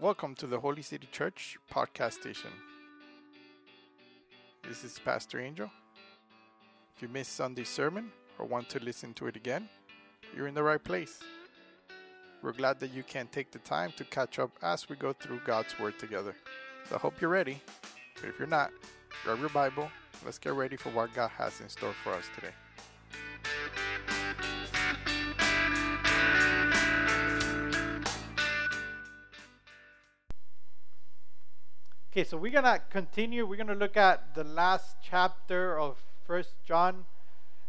Welcome to the Holy City Church podcast station. This is Pastor Angel. If you missed Sunday's sermon or want to listen to it again, you're in the right place. We're glad that you can take the time to catch up as we go through God's Word together. So I hope you're ready. But if you're not, grab your Bible. Let's get ready for what God has in store for us today. Okay, so we're gonna continue. We're gonna look at the last chapter of First John.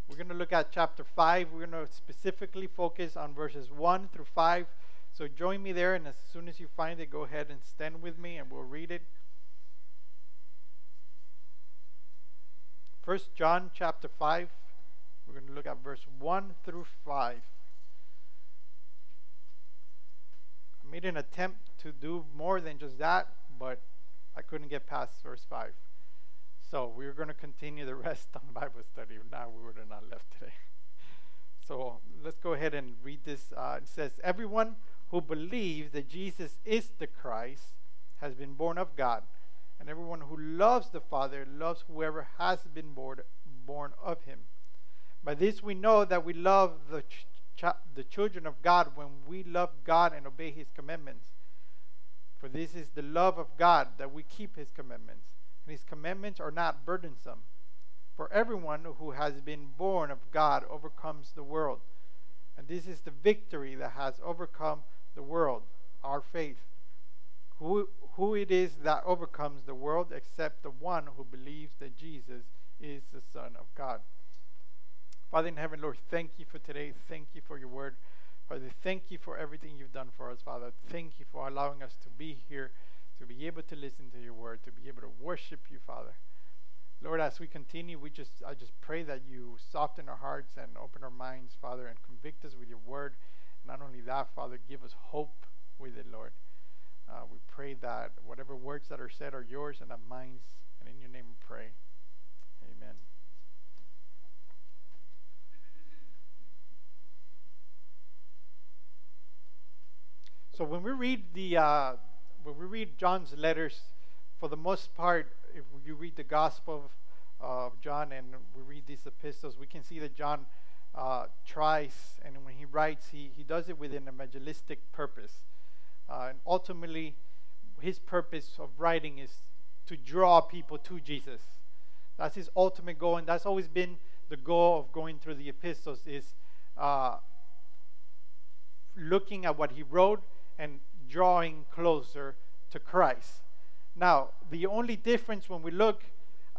We're gonna look at chapter five. We're gonna specifically focus on verses one through five. So join me there, and as soon as you find it, go ahead and stand with me, and we'll read it. First John chapter five. We're gonna look at verse one through five. I made an attempt to do more than just that, but I couldn't get past verse 5. So we are going to continue the rest on Bible study. Now we would have not left today. So let's go ahead and read this. Uh, it says, Everyone who believes that Jesus is the Christ has been born of God, and everyone who loves the Father loves whoever has been born, born of him. By this we know that we love the, ch- the children of God when we love God and obey his commandments. For this is the love of God that we keep his commandments, and his commandments are not burdensome. For everyone who has been born of God overcomes the world. And this is the victory that has overcome the world, our faith. Who, who it is that overcomes the world except the one who believes that Jesus is the Son of God. Father in heaven, Lord, thank you for today. Thank you for your word. Father, thank you for everything you've done for us, Father. Thank you for allowing us to be here, to be able to listen to your word, to be able to worship you, Father. Lord, as we continue, we just I just pray that you soften our hearts and open our minds, Father, and convict us with your word. Not only that, Father, give us hope with it, Lord. Uh, we pray that whatever words that are said are yours and not mine. And in your name we pray. So when we read the uh, when we read John's letters, for the most part, if you read the Gospel of, of John and we read these epistles, we can see that John uh, tries, and when he writes, he, he does it with an evangelistic purpose. Uh, and ultimately, his purpose of writing is to draw people to Jesus. That's his ultimate goal, and that's always been the goal of going through the epistles is uh, looking at what he wrote and drawing closer to Christ. Now, the only difference when we look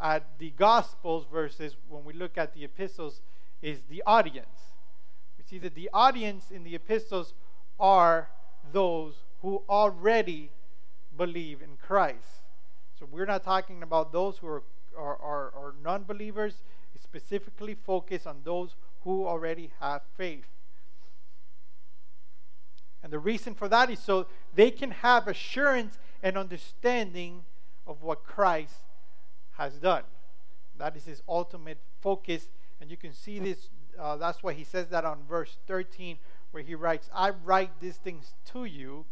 at the Gospels versus when we look at the epistles is the audience. We see that the audience in the epistles are those who already believe in Christ. So we're not talking about those who are, are, are, are non believers, specifically focused on those who already have faith. And the reason for that is so they can have assurance and understanding of what Christ has done. That is his ultimate focus. And you can see this. Uh, that's why he says that on verse 13, where he writes, I write these things to you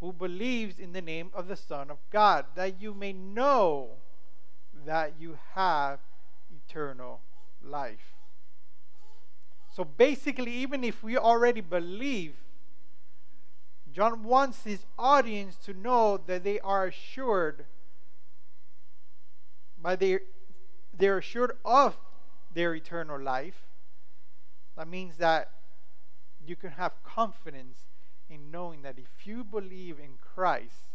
who believes in the name of the Son of God, that you may know that you have eternal life. So basically, even if we already believe, John wants his audience to know that they are assured by their they're assured of their eternal life. That means that you can have confidence in knowing that if you believe in Christ,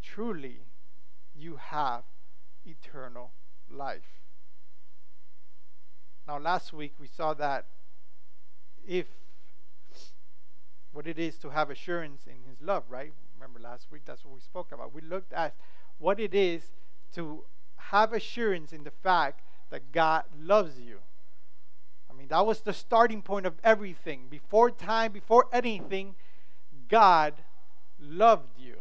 truly you have eternal life. Now, last week we saw that if what it is to have assurance in His love, right? Remember last week, that's what we spoke about. We looked at what it is to have assurance in the fact that God loves you. I mean, that was the starting point of everything. Before time, before anything, God loved you.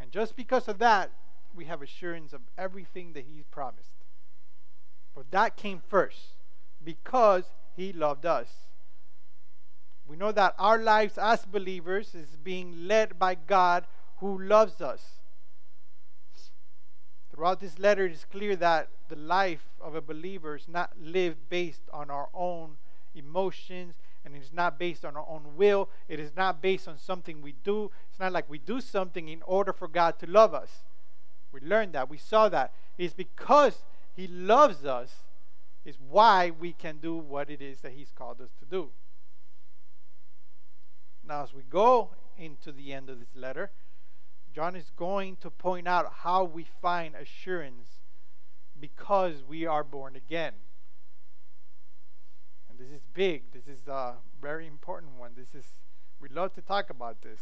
And just because of that, we have assurance of everything that He promised. But that came first because He loved us. We know that our lives as believers is being led by God who loves us. Throughout this letter, it is clear that the life of a believer is not lived based on our own emotions and it is not based on our own will. It is not based on something we do. It's not like we do something in order for God to love us. We learned that. We saw that. It's because He loves us, is why we can do what it is that He's called us to do. Now, as we go into the end of this letter, John is going to point out how we find assurance because we are born again. And this is big. This is a very important one. This is we love to talk about this.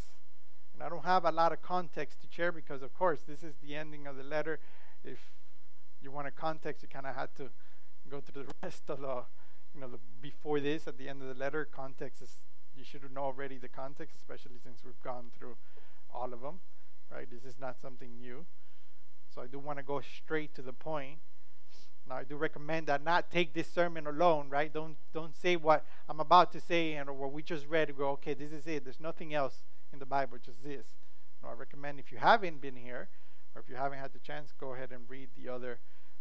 And I don't have a lot of context to share because of course this is the ending of the letter. If you want a context, you kind of had to go through the rest of the you know the before this at the end of the letter context is you should know already the context, especially since we've gone through all of them, right? This is not something new. So I do want to go straight to the point. Now I do recommend that not take this sermon alone, right? Don't don't say what I'm about to say and what we just read. Go, okay, this is it. There's nothing else in the Bible, just this. No, I recommend if you haven't been here, or if you haven't had the chance, go ahead and read the other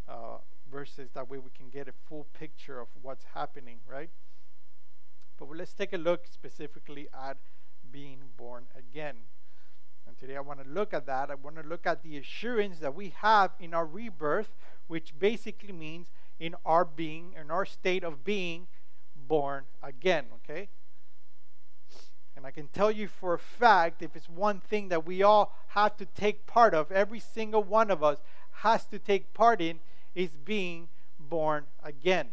uh, verses. That way we can get a full picture of what's happening, right? But let's take a look specifically at being born again. And today I want to look at that. I want to look at the assurance that we have in our rebirth, which basically means in our being, in our state of being born again, okay? And I can tell you for a fact if it's one thing that we all have to take part of, every single one of us has to take part in, is being born again.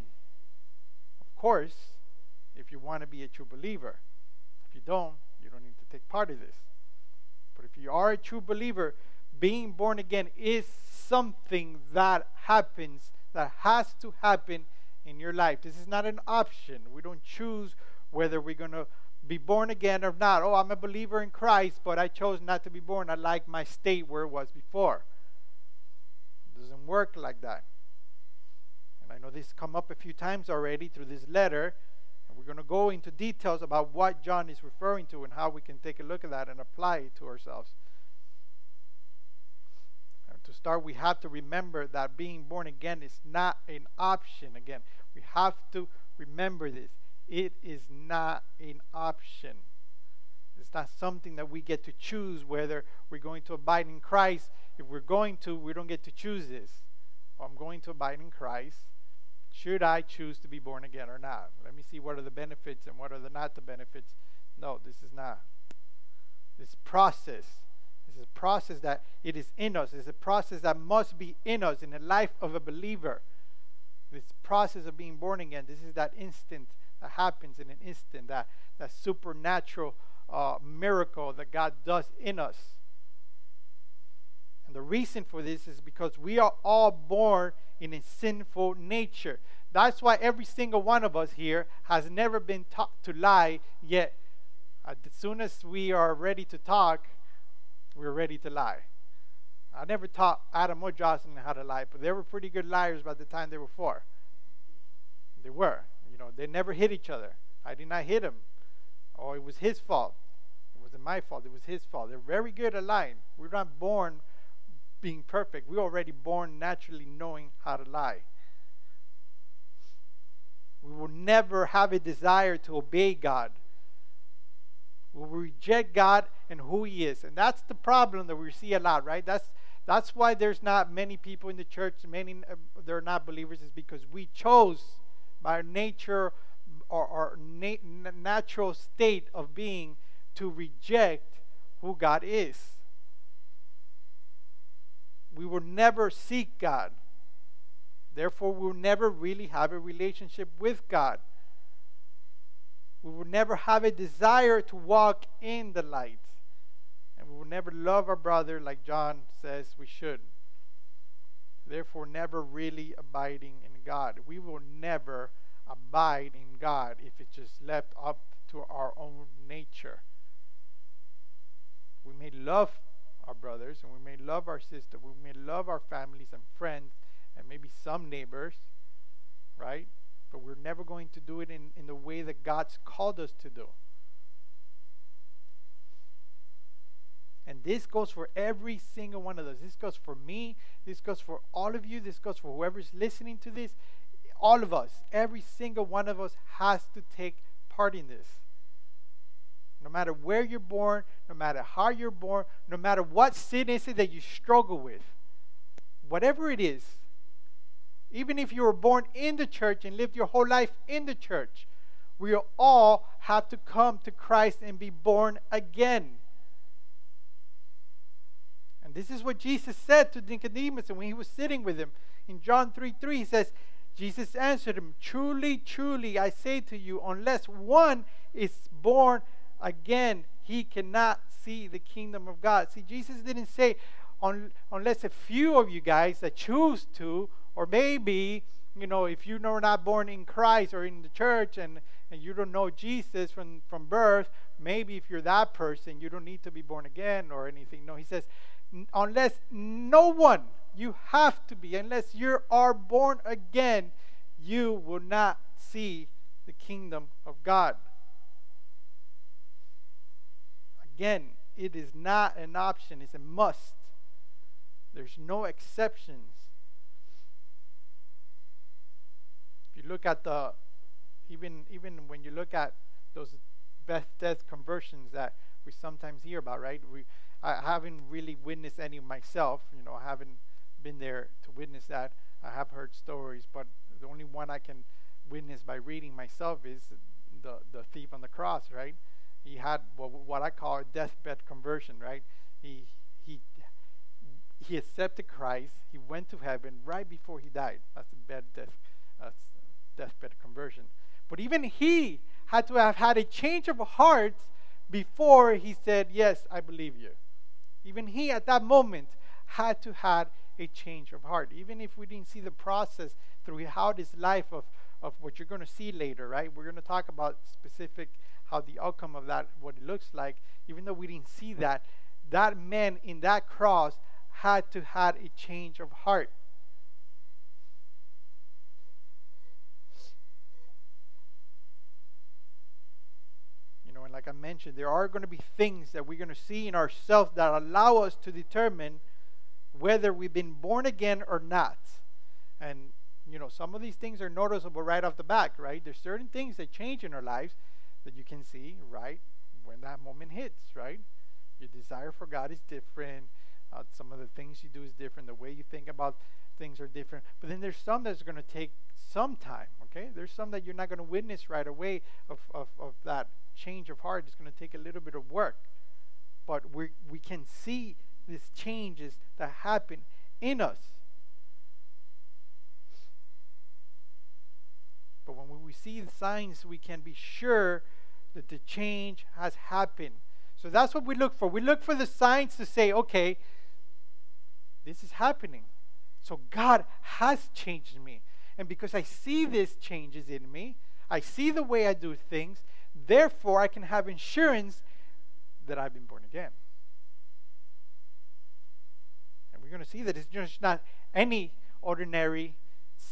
Of course, if you want to be a true believer. If you don't, you don't need to take part of this. But if you are a true believer, being born again is something that happens, that has to happen in your life. This is not an option. We don't choose whether we're going to be born again or not. Oh, I'm a believer in Christ, but I chose not to be born. I like my state where it was before. It doesn't work like that. And I know this come up a few times already through this letter going to go into details about what John is referring to and how we can take a look at that and apply it to ourselves. And to start, we have to remember that being born again is not an option. Again, we have to remember this. It is not an option. It's not something that we get to choose whether we're going to abide in Christ. If we're going to, we don't get to choose this. I'm going to abide in Christ should I choose to be born again or not? Let me see what are the benefits and what are the not the benefits. No, this is not. This process. This is a process that it is in us. It's a process that must be in us in the life of a believer. This process of being born again. This is that instant that happens in an instant. That that supernatural uh, miracle that God does in us. And the reason for this is because we are all born in a sinful nature. That's why every single one of us here has never been taught to lie, yet, uh, as soon as we are ready to talk, we're ready to lie. I never taught Adam or Jocelyn how to lie, but they were pretty good liars by the time they were four. They were. You know, they never hit each other. I did not hit him. Oh, it was his fault. It wasn't my fault. It was his fault. They're very good at lying. We're not born being perfect. We're already born naturally knowing how to lie. We will never have a desire to obey God. We will reject God and who He is. And that's the problem that we see a lot, right? That's that's why there's not many people in the church, many uh, they're not believers, is because we chose by our nature or our na- natural state of being to reject who God is we will never seek God. Therefore, we will never really have a relationship with God. We will never have a desire to walk in the light. And we will never love our brother like John says we should. Therefore, never really abiding in God. We will never abide in God if it's just left up to our own nature. We may love our brothers and we may love our sister, we may love our families and friends and maybe some neighbors, right? But we're never going to do it in, in the way that God's called us to do. And this goes for every single one of us. This goes for me. This goes for all of you. This goes for whoever's listening to this. All of us, every single one of us has to take part in this. No matter where you're born, no matter how you're born, no matter what sin is it that you struggle with, whatever it is, even if you were born in the church and lived your whole life in the church, we all have to come to Christ and be born again. And this is what Jesus said to Nicodemus when he was sitting with him. In John 3 3, he says, Jesus answered him, Truly, truly, I say to you, unless one is born again, he cannot see the kingdom of God. See, Jesus didn't say, unless a few of you guys that choose to, or maybe, you know, if you're not born in Christ or in the church and, and you don't know Jesus from, from birth, maybe if you're that person, you don't need to be born again or anything. No, he says, unless no one, you have to be, unless you are born again, you will not see the kingdom of God. Again, it is not an option, it's a must. There's no exceptions. If you look at the even even when you look at those death death conversions that we sometimes hear about, right? We I haven't really witnessed any myself, you know, I haven't been there to witness that. I have heard stories, but the only one I can witness by reading myself is the the thief on the cross, right? He had what, I call a deathbed conversion, right? He he he accepted Christ. He went to heaven right before he died. That's a bad death, uh, deathbed conversion. But even he had to have had a change of heart before he said, "Yes, I believe you." Even he, at that moment, had to had a change of heart. Even if we didn't see the process throughout his life of of what you're going to see later, right? We're going to talk about specific how the outcome of that, what it looks like, even though we didn't see that, that man in that cross had to had a change of heart. You know, and like I mentioned, there are going to be things that we're going to see in ourselves that allow us to determine whether we've been born again or not. And you know, some of these things are noticeable right off the back, right? There's certain things that change in our lives that you can see right when that moment hits, right? Your desire for God is different. Uh, some of the things you do is different. The way you think about things are different. But then there's some that's going to take some time, okay? There's some that you're not going to witness right away of, of, of that change of heart. It's going to take a little bit of work. But we we can see these changes that happen in us. But when we see the signs, we can be sure that the change has happened. So that's what we look for. We look for the signs to say, okay, this is happening. So God has changed me. And because I see these changes in me, I see the way I do things, therefore I can have insurance that I've been born again. And we're going to see that it's just not any ordinary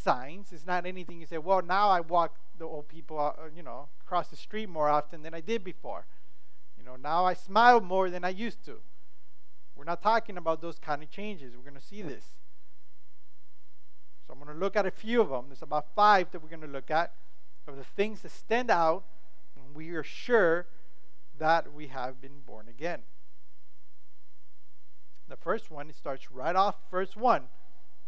signs. It's not anything you say, well, now I walk the old people, uh, you know, across the street more often than I did before. You know, now I smile more than I used to. We're not talking about those kind of changes. We're going to see this. So I'm going to look at a few of them. There's about five that we're going to look at of the things that stand out when we are sure that we have been born again. The first one, it starts right off verse 1.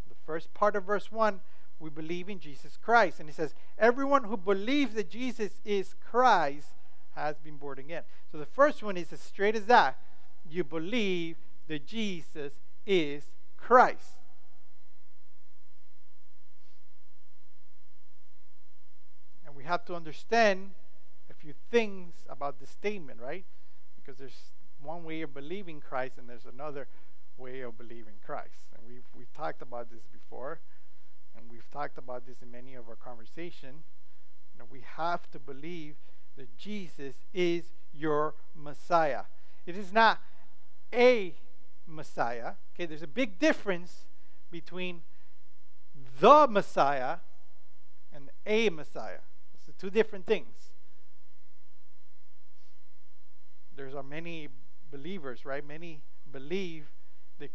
The first part of verse 1 we believe in Jesus Christ. And he says, everyone who believes that Jesus is Christ has been born again. So the first one is as straight as that. You believe that Jesus is Christ. And we have to understand a few things about this statement, right? Because there's one way of believing Christ and there's another way of believing Christ. And we've, we've talked about this before we've talked about this in many of our conversation, you know, we have to believe that Jesus is your Messiah. It is not a Messiah. Okay, there's a big difference between the Messiah and a Messiah. It's two different things. There's are many believers, right? Many believe that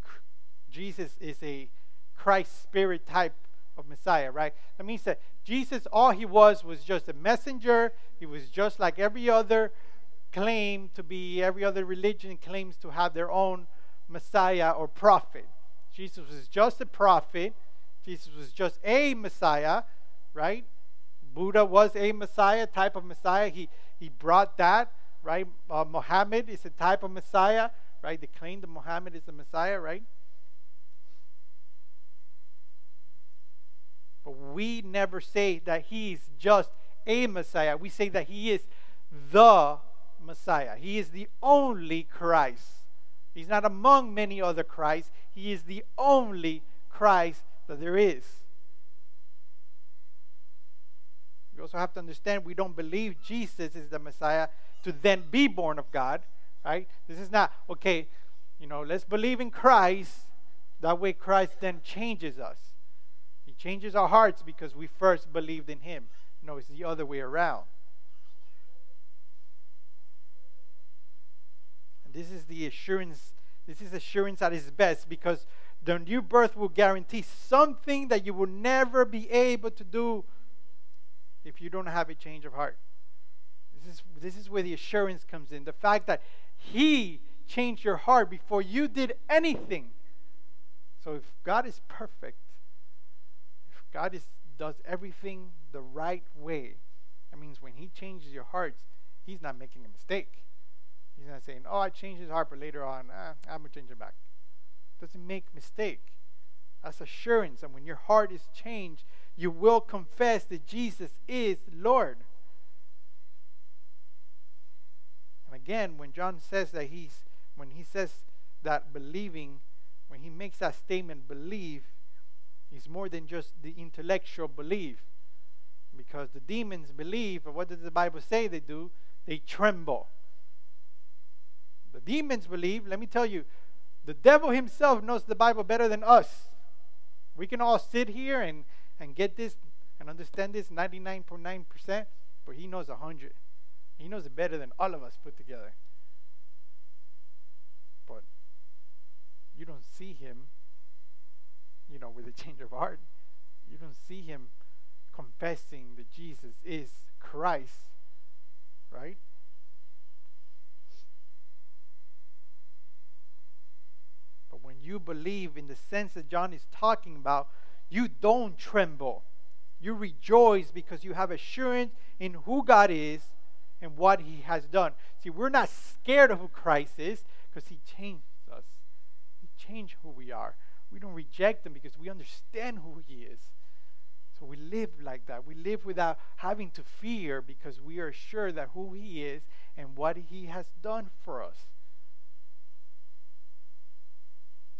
Jesus is a Christ spirit type of Messiah, right? That means that Jesus, all he was, was just a messenger. He was just like every other claim to be, every other religion claims to have their own Messiah or prophet. Jesus was just a prophet. Jesus was just a Messiah, right? Buddha was a Messiah, type of Messiah. He, he brought that, right? Uh, Muhammad is a type of Messiah, right? They claim that Muhammad is the Messiah, right? But we never say that he's just a Messiah. We say that he is the Messiah. He is the only Christ. He's not among many other Christs. He is the only Christ that there is. We also have to understand we don't believe Jesus is the Messiah to then be born of God, right? This is not, okay, you know, let's believe in Christ. That way Christ then changes us. He changes our hearts because we first believed in Him. No, it's the other way around. And this is the assurance. This is assurance at its best because the new birth will guarantee something that you will never be able to do if you don't have a change of heart. This is, this is where the assurance comes in. The fact that He changed your heart before you did anything. So if God is perfect, God is, does everything the right way, that means when He changes your hearts, He's not making a mistake. He's not saying, "Oh, I changed his heart, but later on, eh, I'm gonna change it back." Doesn't make mistake. That's assurance, and when your heart is changed, you will confess that Jesus is Lord. And again, when John says that he's, when he says that believing, when he makes that statement, believe, is more than just the intellectual belief. Because the demons believe, but what does the Bible say they do? They tremble. The demons believe, let me tell you, the devil himself knows the Bible better than us. We can all sit here and and get this and understand this 99.9%, but he knows 100. He knows it better than all of us put together. But you don't see him, you know, with a change of heart. You don't see him confessing that Jesus is Christ, right? But when you believe in the sense that John is talking about, you don't tremble. You rejoice because you have assurance in who God is and what He has done. See, we're not scared of who Christ is because He changed us. He changed who we are. We don't reject Him because we understand who He is. So we live like that. We live without having to fear because we are sure that who He is and what He has done for us.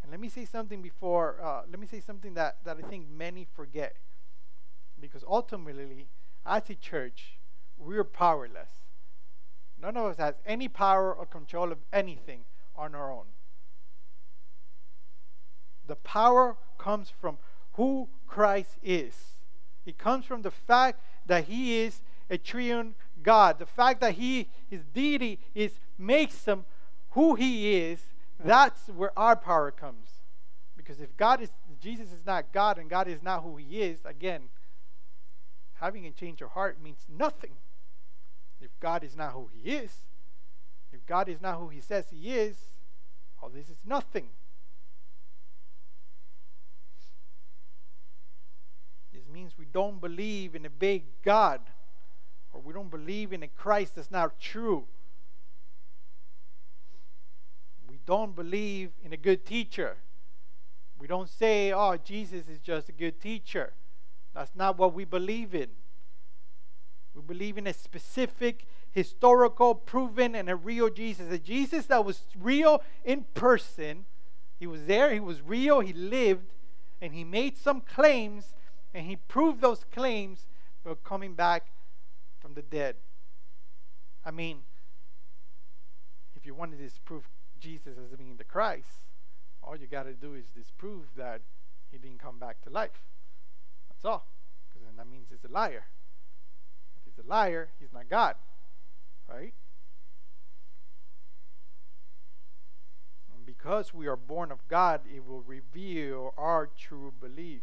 And let me say something before, uh, let me say something that, that I think many forget. Because ultimately, as a church, we're powerless. None of us has any power or control of anything on our own. The power comes from who Christ is. It comes from the fact that he is a triune God. The fact that he his deity is makes him who he is that's where our power comes. Because if God is Jesus is not God and God is not who he is, again, having a change of heart means nothing. If God is not who he is, if God is not who he says he is, all this is nothing. Means we don't believe in a big God or we don't believe in a Christ that's not true We don't believe in a good teacher. We don't say, oh, Jesus is just a good teacher. That's not what we believe in. We believe in a specific, historical, proven, and a real Jesus. A Jesus that was real in person. He was there, he was real, he lived, and he made some claims, and he proved those claims by coming back from the dead. I mean, if you wanted to disprove Jesus as being the Christ, all you got to do is disprove that he didn't come back to life. That's all. Because then that means he's a liar. If he's a liar, he's not God. Right? because we are born of God, it will reveal our true belief.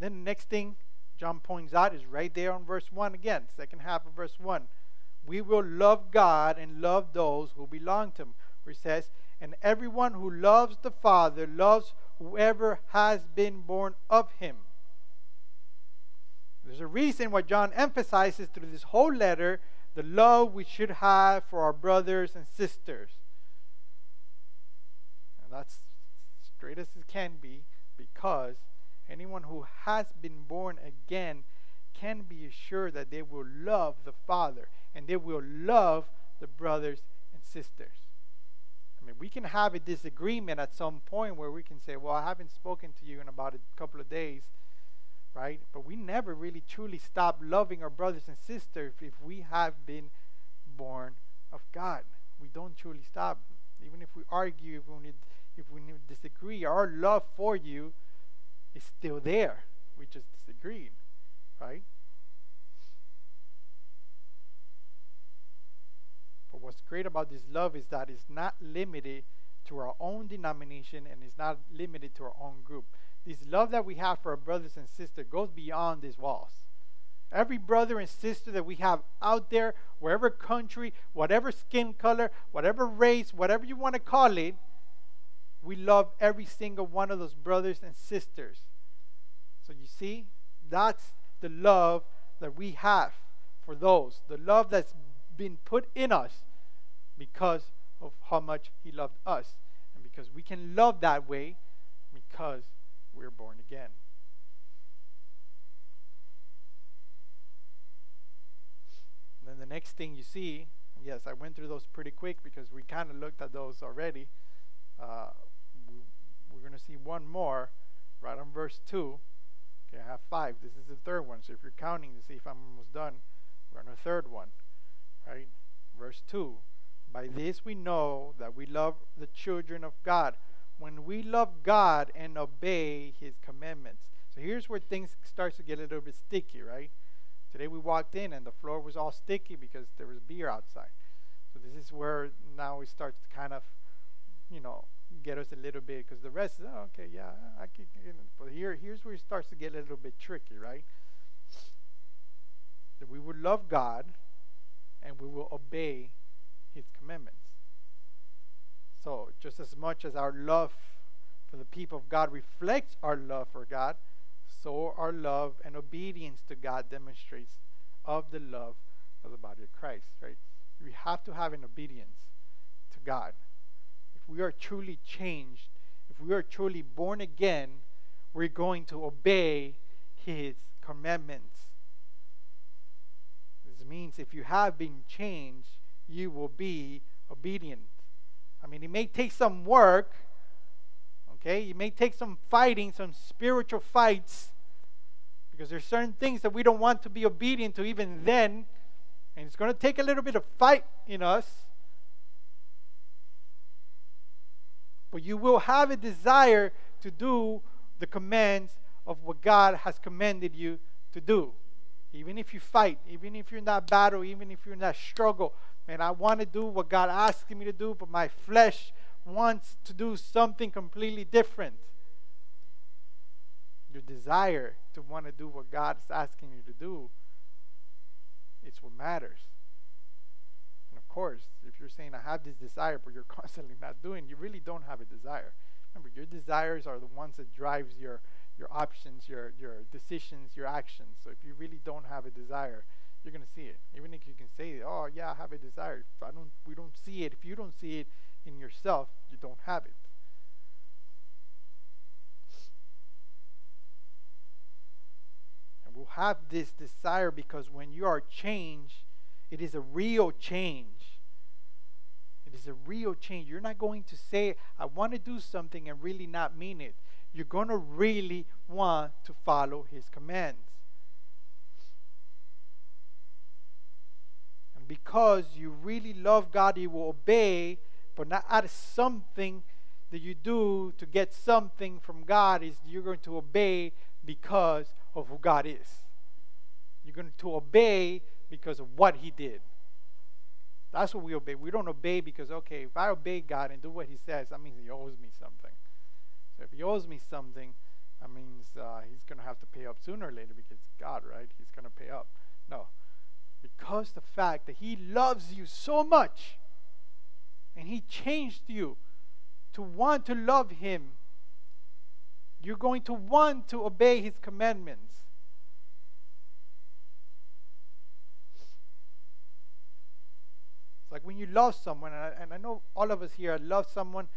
Then the next thing John points out is right there on verse 1 again, second half of verse 1. We will love God and love those who belong to Him. Where it says, And everyone who loves the Father loves whoever has been born of Him. There's a reason why John emphasizes through this whole letter the love we should have for our brothers and sisters. And that's straight as it can be because anyone who has been born again can be assured that they will love the Father and they will love the brothers and sisters. I mean, we can have a disagreement at some point where we can say, Well, I haven't spoken to you in about a couple of days, right? But we never really truly stop loving our brothers and sisters if we have been born of God. We don't truly stop. Even if we argue, if we, if we disagree, our love for you is still there. We just disagreed, right? But what's great about this love is that it's not limited to our own denomination and it's not limited to our own group. This love that we have for our brothers and sisters goes beyond these walls. Every brother and sister that we have out there, wherever country, whatever skin color, whatever race, whatever you want to call it, we love every single one of those brothers and sisters. So you see, that's the love that we have for those. The love that's been put in us because of how much He loved us. And because we can love that way because we're born again. And then the next thing you see, yes, I went through those pretty quick because we kind of looked at those already. Uh, we're going to see one more right on verse 2. Okay, I have five. This is the third one. So if you're counting to see if I'm almost done, we're on the third one. Right? Verse 2. By this we know that we love the children of God when we love God and obey his commandments. So here's where things starts to get a little bit sticky, right? Today we walked in and the floor was all sticky because there was beer outside. So this is where now it starts to kind of, you know, get us a little bit because the rest is oh, okay, yeah, I can. But here, here's where it starts to get a little bit tricky, right? That we will love God and we will obey His commandments. So, just as much as our love for the people of God reflects our love for God, so our love and obedience to God demonstrates of the love of the body of Christ, right? We have to have an obedience to God. We are truly changed, if we are truly born again, we're going to obey His commandments. This means if you have been changed, you will be obedient. I mean, it may take some work, okay? It may take some fighting, some spiritual fights, because there's certain things that we don't want to be obedient to even then, and it's going to take a little bit of fight in us. But you will have a desire to do the commands of what God has commanded you to do. Even if you fight, even if you're in that battle, even if you're in that struggle, man, I want to do what God asked me to do, but my flesh wants to do something completely different. Your desire to want to do what God is asking you to do it's what matters. Course, if you're saying I have this desire but you're constantly not doing, you really don't have a desire. Remember, your desires are the ones that drives your your options, your your decisions, your actions. So if you really don't have a desire, you're going to see it. Even if you can say, "Oh, yeah, I have a desire." If I don't, we don't see it. If you don't see it in yourself, you don't have it. And we'll have this desire because when you are changed, it is a real change. It is a real change. You're not going to say, "I want to do something," and really not mean it. You're going to really want to follow His commands. And because you really love God, you will obey, but not out of something that you do to get something from God. Is you're going to obey because of who God is. You're going to obey because of what He did. That's what we obey. We don't obey because, okay, if I obey God and do what He says, that means He owes me something. So if He owes me something, that means uh, He's going to have to pay up sooner or later because God, right? He's going to pay up. No. Because the fact that He loves you so much and He changed you to want to love Him, you're going to want to obey His commandments. It's like when you love someone, and I, and I know all of us here love someone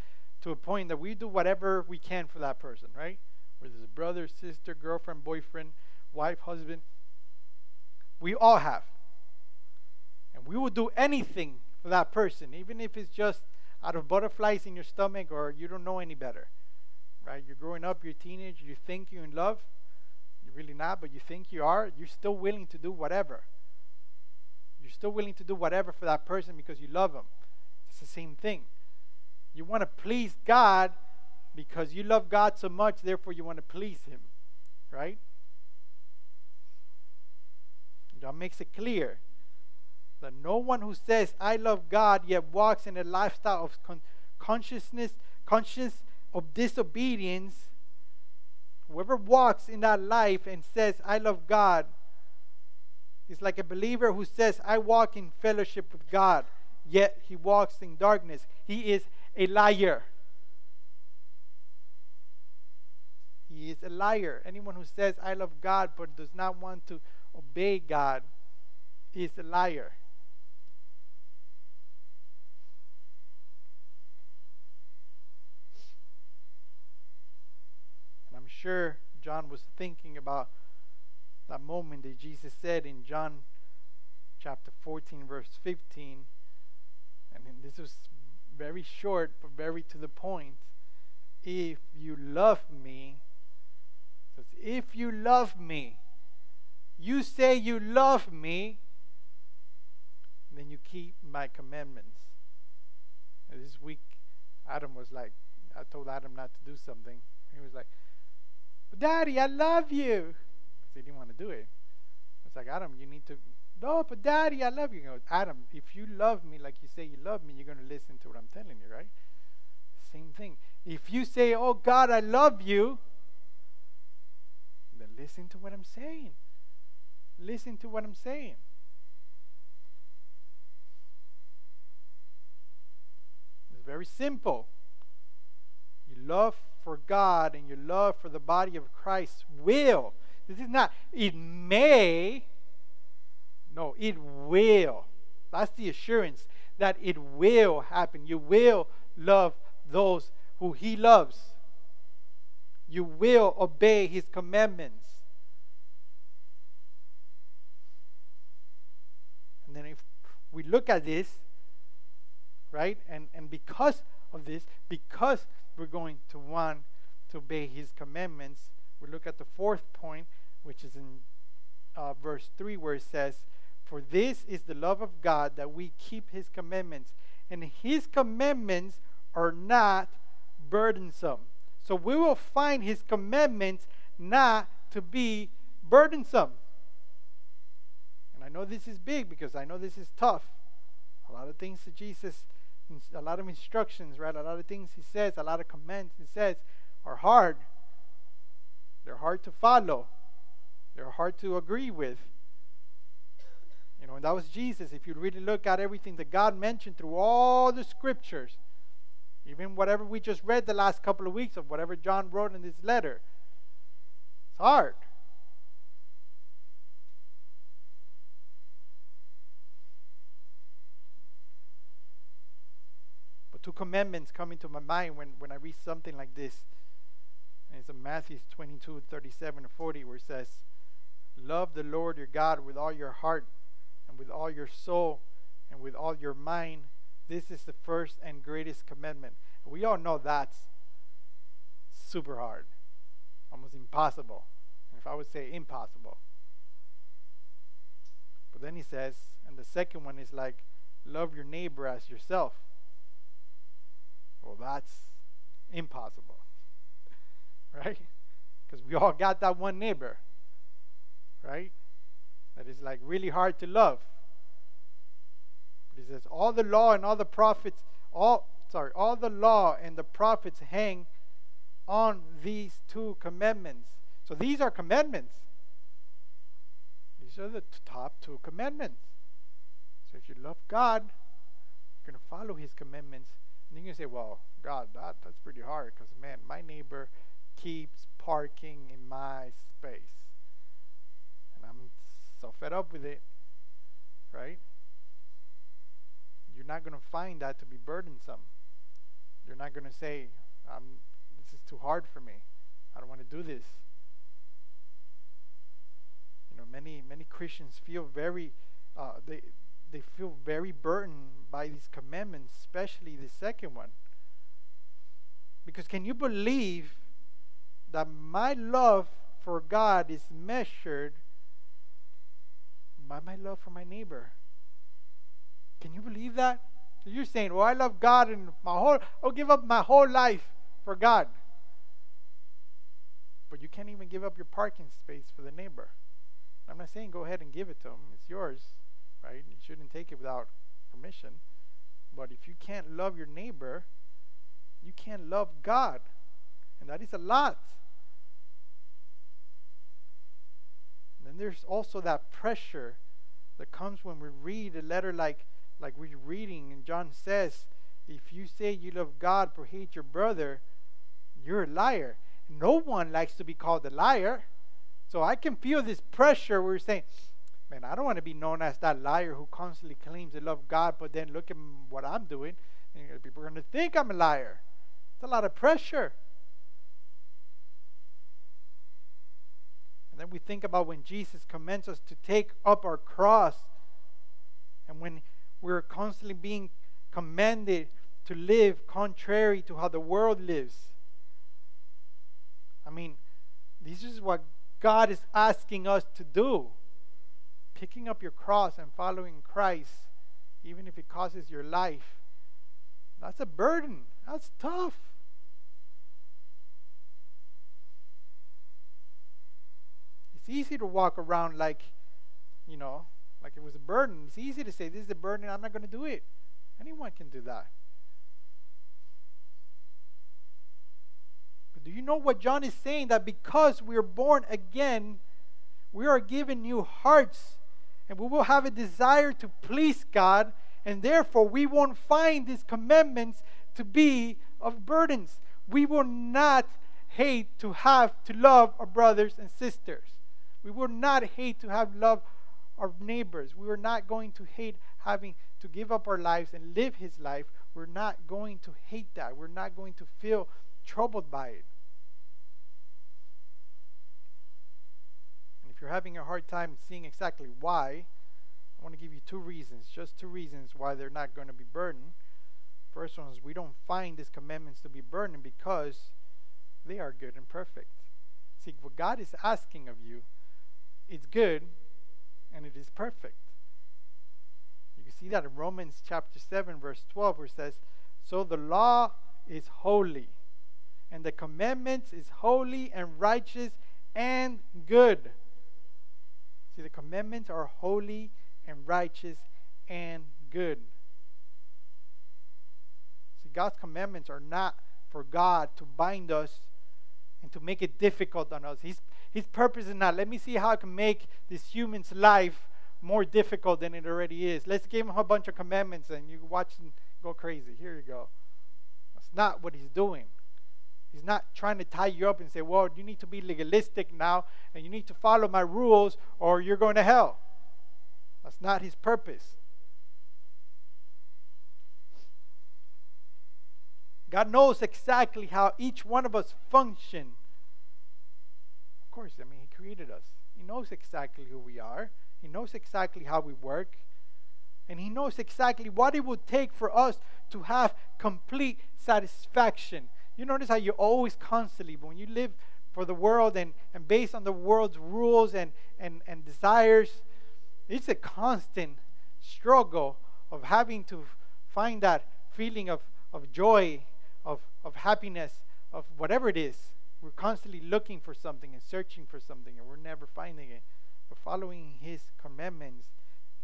to a point that we do whatever we can for that person, right? Whether it's a brother, sister, girlfriend, boyfriend, wife, husband. We all have. And we will do anything for that person, even if it's just out of butterflies in your stomach or you don't know any better. Right? You're growing up, you're a teenager, you think you're in love. You're really not, but you think you are. You're still willing to do whatever. You're still willing to do whatever for that person because you love them. It's the same thing. You want to please God because you love God so much, therefore you want to please Him. Right? That makes it clear that no one who says, I love God, yet walks in a lifestyle of con- consciousness, conscience of disobedience, whoever walks in that life and says, I love God, is like a believer who says, I walk in fellowship with God, yet he walks in darkness. He is a liar. He is a liar. Anyone who says, I love God, but does not want to obey God is a liar. And I'm sure John was thinking about that moment that Jesus said in John chapter 14, verse 15. And this was very short, but very to the point. If you love me, says, if you love me, you say you love me, then you keep my commandments. And this week, Adam was like, I told Adam not to do something. He was like, Daddy, I love you. He didn't want to do it. It's like, Adam, you need to, no, but Daddy, I love you. Adam, if you love me like you say you love me, you're going to listen to what I'm telling you, right? Same thing. If you say, Oh God, I love you, then listen to what I'm saying. Listen to what I'm saying. It's very simple. Your love for God and your love for the body of Christ will. This is not, it may. No, it will. That's the assurance that it will happen. You will love those who He loves. You will obey His commandments. And then if we look at this, right, and, and because of this, because we're going to want to obey His commandments, we look at the fourth point, which is in uh, verse 3, where it says, For this is the love of God that we keep His commandments, and His commandments are not burdensome. So we will find His commandments not to be burdensome. And I know this is big because I know this is tough. A lot of things that Jesus, a lot of instructions, right? A lot of things He says, a lot of commands He says are hard. They're hard to follow. They're hard to agree with. You know, and that was Jesus. If you really look at everything that God mentioned through all the scriptures, even whatever we just read the last couple of weeks of whatever John wrote in this letter, it's hard. But two commandments come into my mind when, when I read something like this. And it's in Matthew 22, 37 and 40, where it says, Love the Lord your God with all your heart and with all your soul and with all your mind. This is the first and greatest commandment. We all know that's super hard, almost impossible. And if I would say impossible. But then he says, and the second one is like, love your neighbor as yourself. Well, that's impossible, right? Because we all got that one neighbor right? That is like really hard to love. But he says, all the law and all the prophets, all sorry, all the law and the prophets hang on these two commandments. So these are commandments. These are the top two commandments. So if you love God, you're going to follow His commandments. And going to say, well, God, that, that's pretty hard because, man, my neighbor keeps parking in my space. And I'm so fed up with it, right? You're not going to find that to be burdensome. You're not going to say, um, this is too hard for me. I don't want to do this. You know, many many Christians feel very uh, they they feel very burdened by these commandments, especially the second one. Because can you believe that my love for God is measured by my love for my neighbor? Can you believe that? You're saying, "Well, I love God and my whole I'll give up my whole life for God." But you can't even give up your parking space for the neighbor. I'm not saying go ahead and give it to him. It's yours, right? You shouldn't take it without permission. But if you can't love your neighbor, you can't love God. And that is a lot. And there's also that pressure that comes when we read a letter like like we're reading and John says, if you say you love God but hate your brother, you're a liar. No one likes to be called a liar. So I can feel this pressure where you're saying, man, I don't want to be known as that liar who constantly claims to love God, but then look at what I'm doing. And people are going to think I'm a liar. It's a lot of pressure. And then we think about when Jesus commands us to take up our cross, and when we're constantly being commanded to live contrary to how the world lives. I mean, this is what God is asking us to do. Picking up your cross and following Christ, even if it causes your life, that's a burden. That's tough. It's easy to walk around like, you know, like it was a burden. It's easy to say, This is a burden, I'm not going to do it. Anyone can do that. But do you know what John is saying? That because we are born again, we are given new hearts and we will have a desire to please God, and therefore we won't find these commandments to be of burdens. We will not hate to have to love our brothers and sisters. We will not hate to have love our neighbors. We are not going to hate having to give up our lives and live his life. We're not going to hate that. We're not going to feel troubled by it. And if you're having a hard time seeing exactly why, I want to give you two reasons, just two reasons why they're not going to be burdened. First one is we don't find these commandments to be burdened because they are good and perfect. See, what God is asking of you is good and it is perfect. You can see that in Romans chapter 7, verse 12, where it says, So the law is holy, and the commandments is holy and righteous and good. See, the commandments are holy and righteous and good. See, God's commandments are not for God to bind us and to make it difficult on us. His, his purpose is not, let me see how I can make this human's life more difficult than it already is. Let's give him a bunch of commandments and you watch him go crazy. Here you go. That's not what he's doing. He's not trying to tie you up and say, well, you need to be legalistic now and you need to follow my rules or you're going to hell. That's not his purpose. God knows exactly how each one of us function. Course, I mean, He created us. He knows exactly who we are. He knows exactly how we work. And He knows exactly what it would take for us to have complete satisfaction you notice how you always constantly, when you live for the world and, and based on the world's rules and, and, and desires, it's a constant struggle of having to find that feeling of, of joy, of, of happiness, of whatever it is. We're constantly looking for something and searching for something, and we're never finding it. But following His commandments,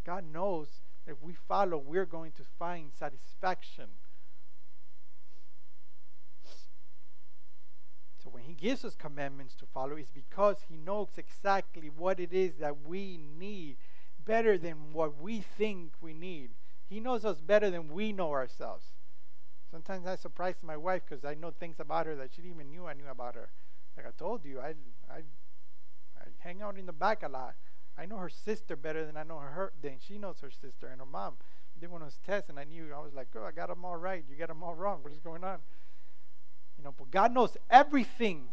God knows that if we follow, we're going to find satisfaction. So when he gives us commandments to follow, it's because he knows exactly what it is that we need better than what we think we need. He knows us better than we know ourselves. Sometimes I surprise my wife because I know things about her that she didn't even knew I knew about her. Like I told you, I, I, I hang out in the back a lot. I know her sister better than I know her. Than she knows her sister and her mom. We did one of those tests, and I knew I was like, "Girl, I got them all right. You got them all wrong. What is going on?" You know, but God knows everything,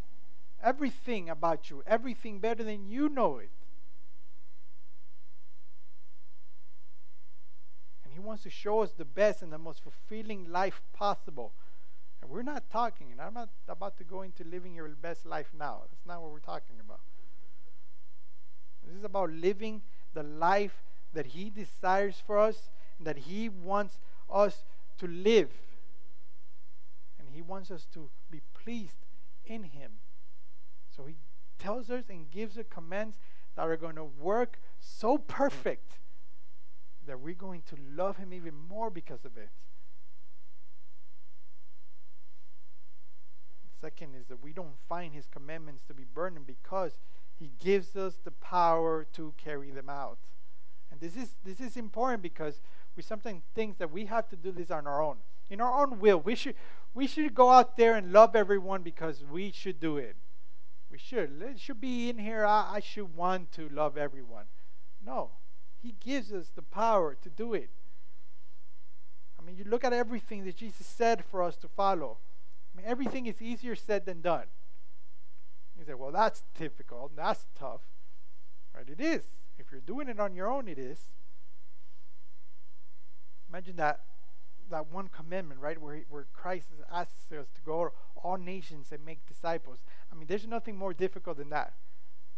everything about you, everything better than you know it. And He wants to show us the best and the most fulfilling life possible. And we're not talking, and I'm not about to go into living your best life now. That's not what we're talking about. This is about living the life that He desires for us and that He wants us to live. And He wants us to be pleased in Him. So He tells us and gives us commands that are going to work so perfect that we're going to love Him even more because of it. Second is that we don't find His commandments to be burden because He gives us the power to carry them out. And this is this is important because we sometimes think that we have to do this on our own, in our own will. We should we should go out there and love everyone because we should do it. We should. It should be in here. I, I should want to love everyone. No, He gives us the power to do it. I mean, you look at everything that Jesus said for us to follow. I mean, everything is easier said than done. You say, well, that's difficult. That's tough. Right? It is. If you're doing it on your own, it is. Imagine that that one commandment, right, where, where Christ asks us to go to all nations and make disciples. I mean, there's nothing more difficult than that.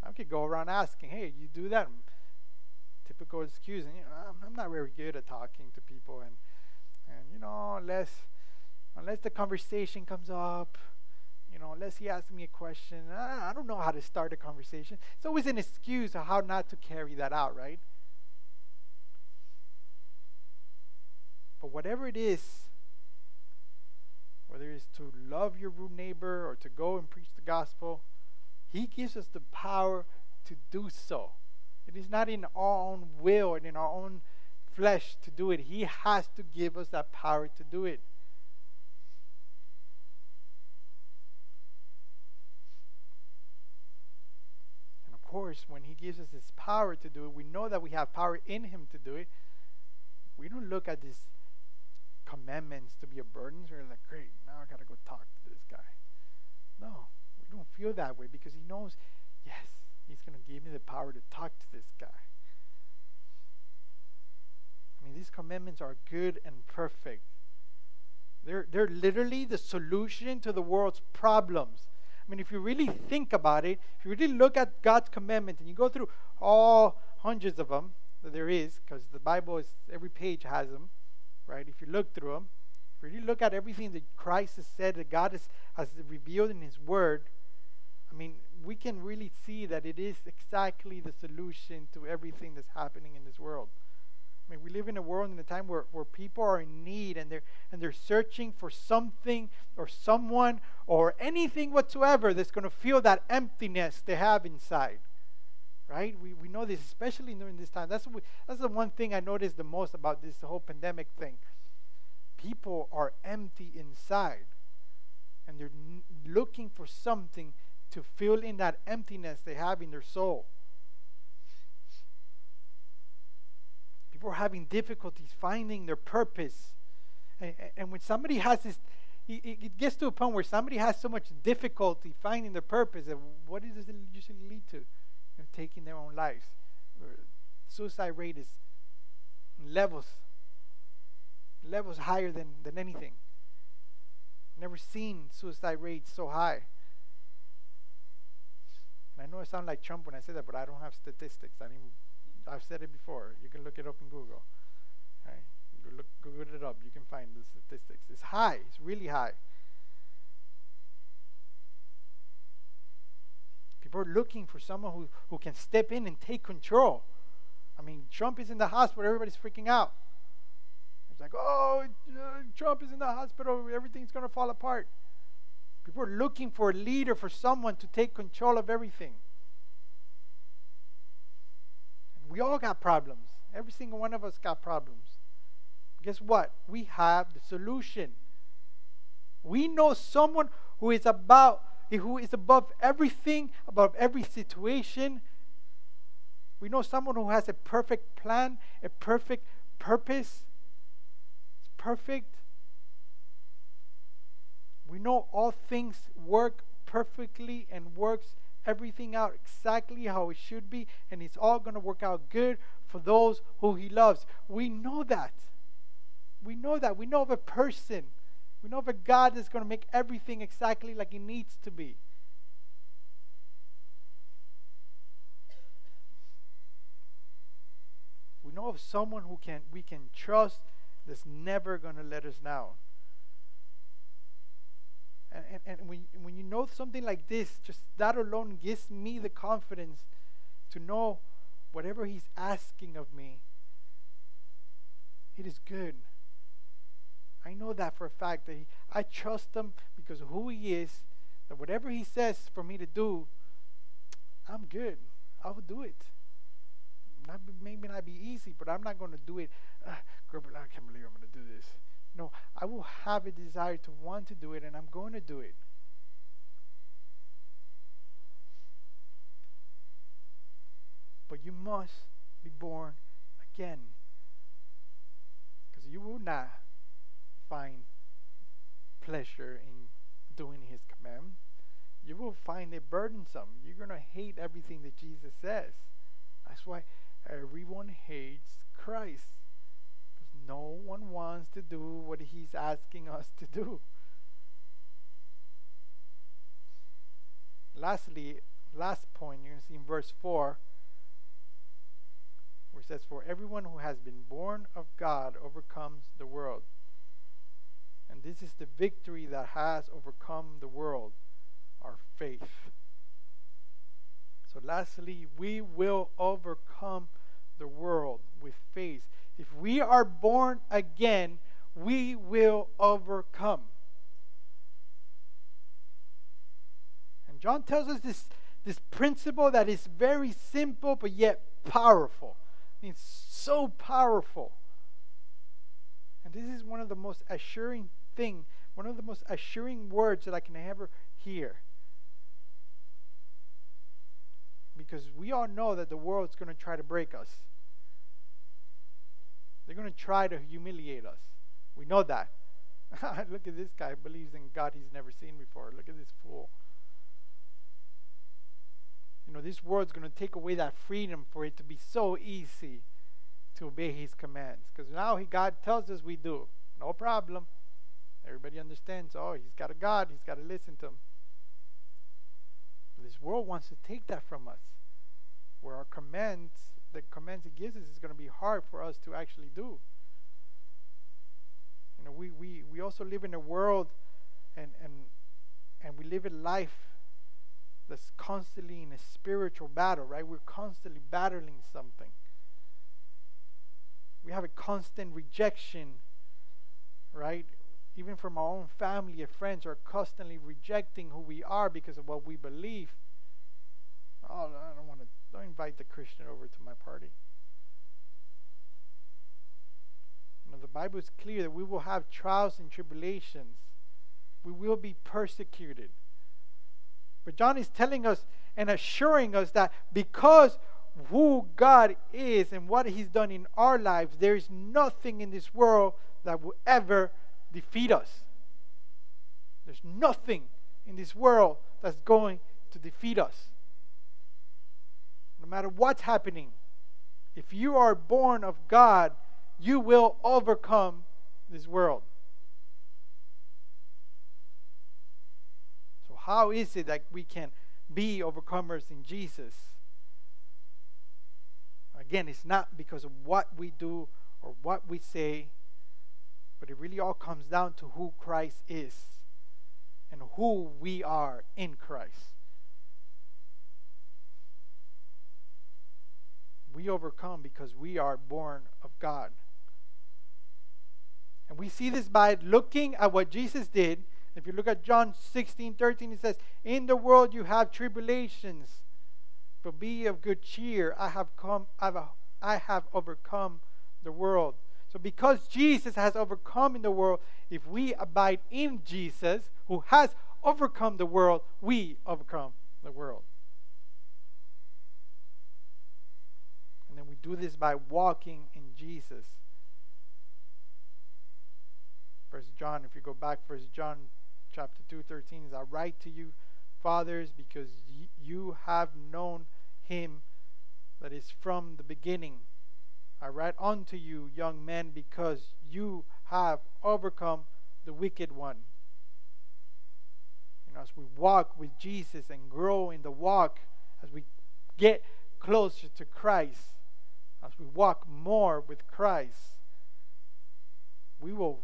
I could go around asking, hey, you do that? Typical excuse, and you know, I'm, I'm not very good at talking to people, and and you know, unless unless the conversation comes up, you know, unless he asks me a question, I, I don't know how to start a conversation. It's always an excuse of how not to carry that out, right? But whatever it is, whether it's to love your rude neighbor or to go and preach the gospel, He gives us the power to do so. It is not in our own will and in our own flesh to do it. He has to give us that power to do it. And of course, when He gives us His power to do it, we know that we have power in Him to do it. We don't look at this commandments to be a burden. We're like, great, now I got to go talk to this guy. No, we don't feel that way because he knows, yes, he's going to give me the power to talk to this guy. I mean, these commandments are good and perfect. They're, they're literally the solution to the world's problems. I mean, if you really think about it, if you really look at God's commandments and you go through all hundreds of them that there is, because the Bible is every page has them, right? If you look through them, if you really look at everything that Christ has said, that God has, has revealed in His Word, we can really see that it is exactly the solution to everything that's happening in this world. I mean, we live in a world in a time where, where people are in need and they're and they're searching for something or someone or anything whatsoever that's going to fill that emptiness they have inside. Right? We, we know this, especially during this time. That's, we, that's the one thing I noticed the most about this whole pandemic thing. People are empty inside and they're n- looking for something to fill in that emptiness they have in their soul. People are having difficulties finding their purpose. And, and when somebody has this, it, it gets to a point where somebody has so much difficulty finding their purpose, and what does it usually lead to? You know, taking their own lives. Suicide rate is levels levels higher than, than anything. Never seen suicide rates so high. And I know I sound like Trump when I say that, but I don't have statistics. I mean, I've said it before. You can look it up in Google. Right? You look, Google it up. You can find the statistics. It's high. It's really high. People are looking for someone who, who can step in and take control. I mean, Trump is in the hospital. Everybody's freaking out. It's like, oh, uh, Trump is in the hospital. Everything's going to fall apart. People are looking for a leader, for someone to take control of everything. And we all got problems. Every single one of us got problems. Guess what? We have the solution. We know someone who is about who is above everything, above every situation. We know someone who has a perfect plan, a perfect purpose. It's perfect. We know all things work perfectly and works everything out exactly how it should be, and it's all going to work out good for those who He loves. We know that. We know that. We know of a person. We know of a God that's going to make everything exactly like it needs to be. We know of someone who can we can trust that's never going to let us down. And, and, and when, when you know something like this, just that alone gives me the confidence to know whatever He's asking of me, it is good. I know that for a fact that he, I trust Him because who He is, that whatever He says for me to do, I'm good. I will do it. Not, maybe not be easy, but I'm not going to do it. Uh, I can't believe I'm going to do this. No, I will have a desire to want to do it, and I'm going to do it. But you must be born again. Because you will not find pleasure in doing his command. You will find it burdensome. You're going to hate everything that Jesus says. That's why everyone hates Christ no one wants to do what he's asking us to do. Lastly, last point see in verse 4 where it says, For everyone who has been born of God overcomes the world. And this is the victory that has overcome the world, our faith. So, lastly, we will overcome the world with faith. If we are born again, we will overcome. And John tells us this, this principle that is very simple but yet powerful. I mean, so powerful. And this is one of the most assuring thing, one of the most assuring words that I can ever hear. Because we all know that the world's going to try to break us. They're going to try to humiliate us. We know that. Look at this guy believes in God he's never seen before. Look at this fool. You know, this world's going to take away that freedom for it to be so easy to obey his commands. Because now he, God tells us we do. No problem. Everybody understands, oh, he's got a God, he's got to listen to him. But this world wants to take that from us. Where our commands the commands he gives us is going to be hard for us to actually do. You know, we, we, we also live in a world and, and, and we live a life that's constantly in a spiritual battle, right? We're constantly battling something. We have a constant rejection, right? Even from our own family and friends are constantly rejecting who we are because of what we believe. Oh, I don't want to don't invite the Christian over to my party. Know, the Bible is clear that we will have trials and tribulations. We will be persecuted. But John is telling us and assuring us that because who God is and what He's done in our lives, there is nothing in this world that will ever defeat us. There's nothing in this world that's going to defeat us matter what's happening, if you are born of God, you will overcome this world. So, how is it that we can be overcomers in Jesus? Again, it's not because of what we do or what we say, but it really all comes down to who Christ is and who we are in Christ. We overcome because we are born of God. And we see this by looking at what Jesus did. If you look at John 16, 13, it says, In the world you have tribulations, but be of good cheer. I have come, I have overcome the world. So, because Jesus has overcome in the world, if we abide in Jesus, who has overcome the world, we overcome the world. And then we do this by walking in Jesus. First John, if you go back, First John chapter 2, 13 is I write to you, fathers, because y- you have known him that is from the beginning. I write unto you, young men, because you have overcome the wicked one. You know, as we walk with Jesus and grow in the walk, as we get closer to Christ, as we walk more with Christ, we will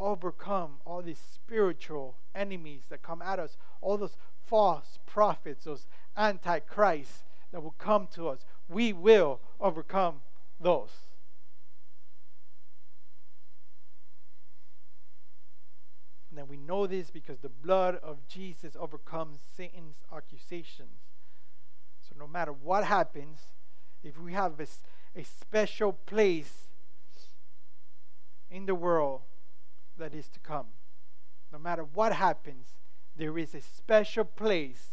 overcome all these spiritual enemies that come at us, all those false prophets, those antichrists that will come to us. We will overcome those. And then we know this because the blood of Jesus overcomes Satan's accusations. So no matter what happens, if we have a, a special place in the world that is to come, no matter what happens, there is a special place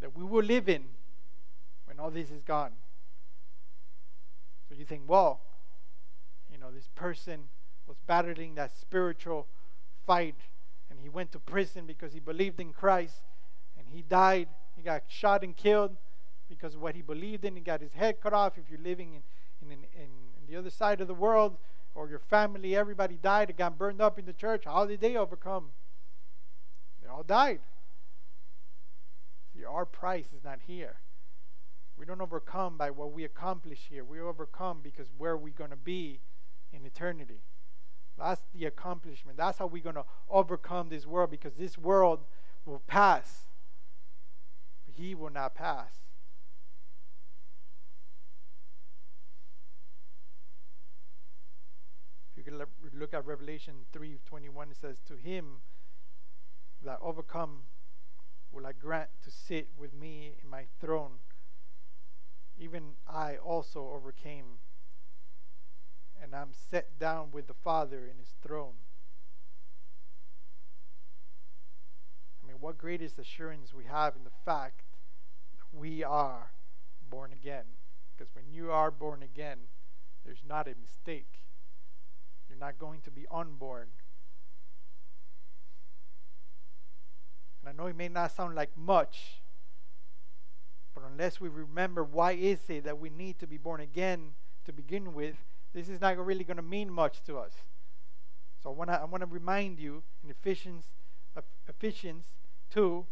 that we will live in when all this is gone. So you think, well, you know, this person was battling that spiritual fight and he went to prison because he believed in Christ and he died. He got shot and killed because of what he believed in. He got his head cut off. If you're living in, in, in, in the other side of the world or your family, everybody died and got burned up in the church. How did they overcome? They all died. See, our price is not here. We don't overcome by what we accomplish here. We overcome because where we're going to be in eternity. That's the accomplishment. That's how we're going to overcome this world because this world will pass, He will not pass. Can look at Revelation 3:21, it says, "To him that overcome will I grant to sit with me in my throne." even I also overcame, and I'm set down with the Father in his throne. I mean, what greatest assurance we have in the fact that we are born again. Because when you are born again, there's not a mistake. You're not going to be unborn. And I know it may not sound like much, but unless we remember why is it that we need to be born again to begin with, this is not really going to mean much to us. So I want to I want to remind you in Ephesians Ephesians 2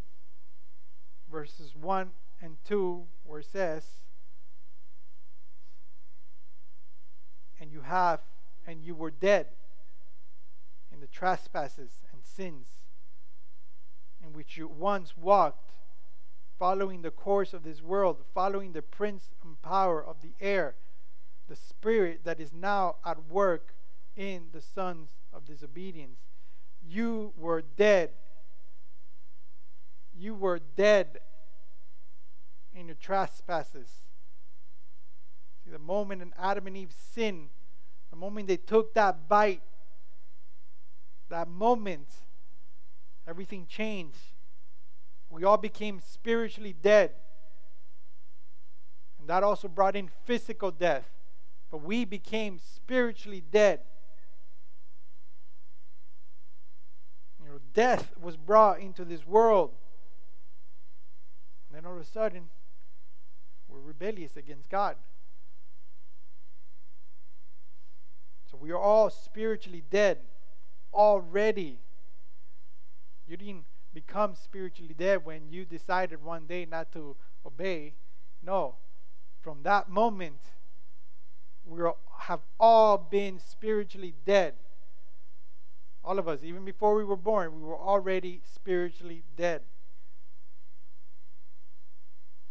verses 1 and 2 where it says and you have and you were dead in the trespasses and sins in which you once walked following the course of this world, following the prince and power of the air, the spirit that is now at work in the sons of disobedience. You were dead. You were dead in your trespasses. See, the moment in Adam and Eve sinned, the moment they took that bite, that moment, everything changed we all became spiritually dead. And that also brought in physical death. But we became spiritually dead. You know, death was brought into this world. And then all of a sudden, we're rebellious against God. So we are all spiritually dead already. You didn't become spiritually dead when you decided one day not to obey. No. From that moment, we have all been spiritually dead. All of us, even before we were born, we were already spiritually dead.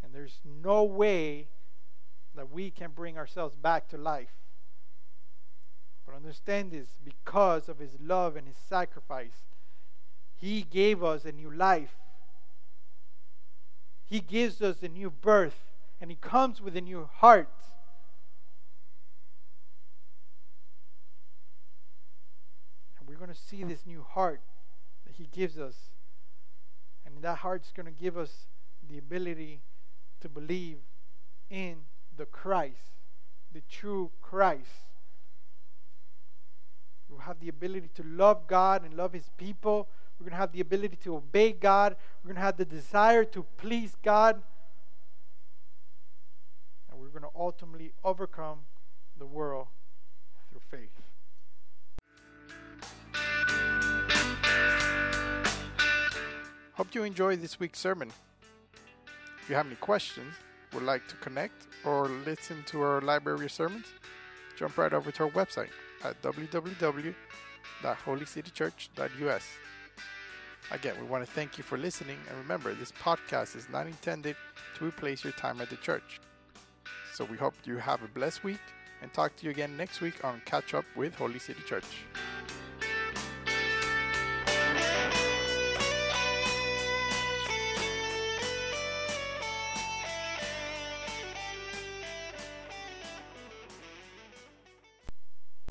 And there's no way that we can bring ourselves back to life. But understand this because of his love and his sacrifice, he gave us a new life. He gives us a new birth, and he comes with a new heart. And we're going to see this new heart that he gives us. And that heart's going to give us the ability to believe in the Christ, the true Christ. We'll have the ability to love God and love His people. We're going to have the ability to obey God. We're going to have the desire to please God. And we're going to ultimately overcome the world through faith. Hope you enjoyed this week's sermon. If you have any questions, would like to connect, or listen to our library of sermons, jump right over to our website at www.holycitychurch.us. Again, we want to thank you for listening, and remember, this podcast is not intended to replace your time at the church. So we hope you have a blessed week and talk to you again next week on Catch Up with Holy City Church.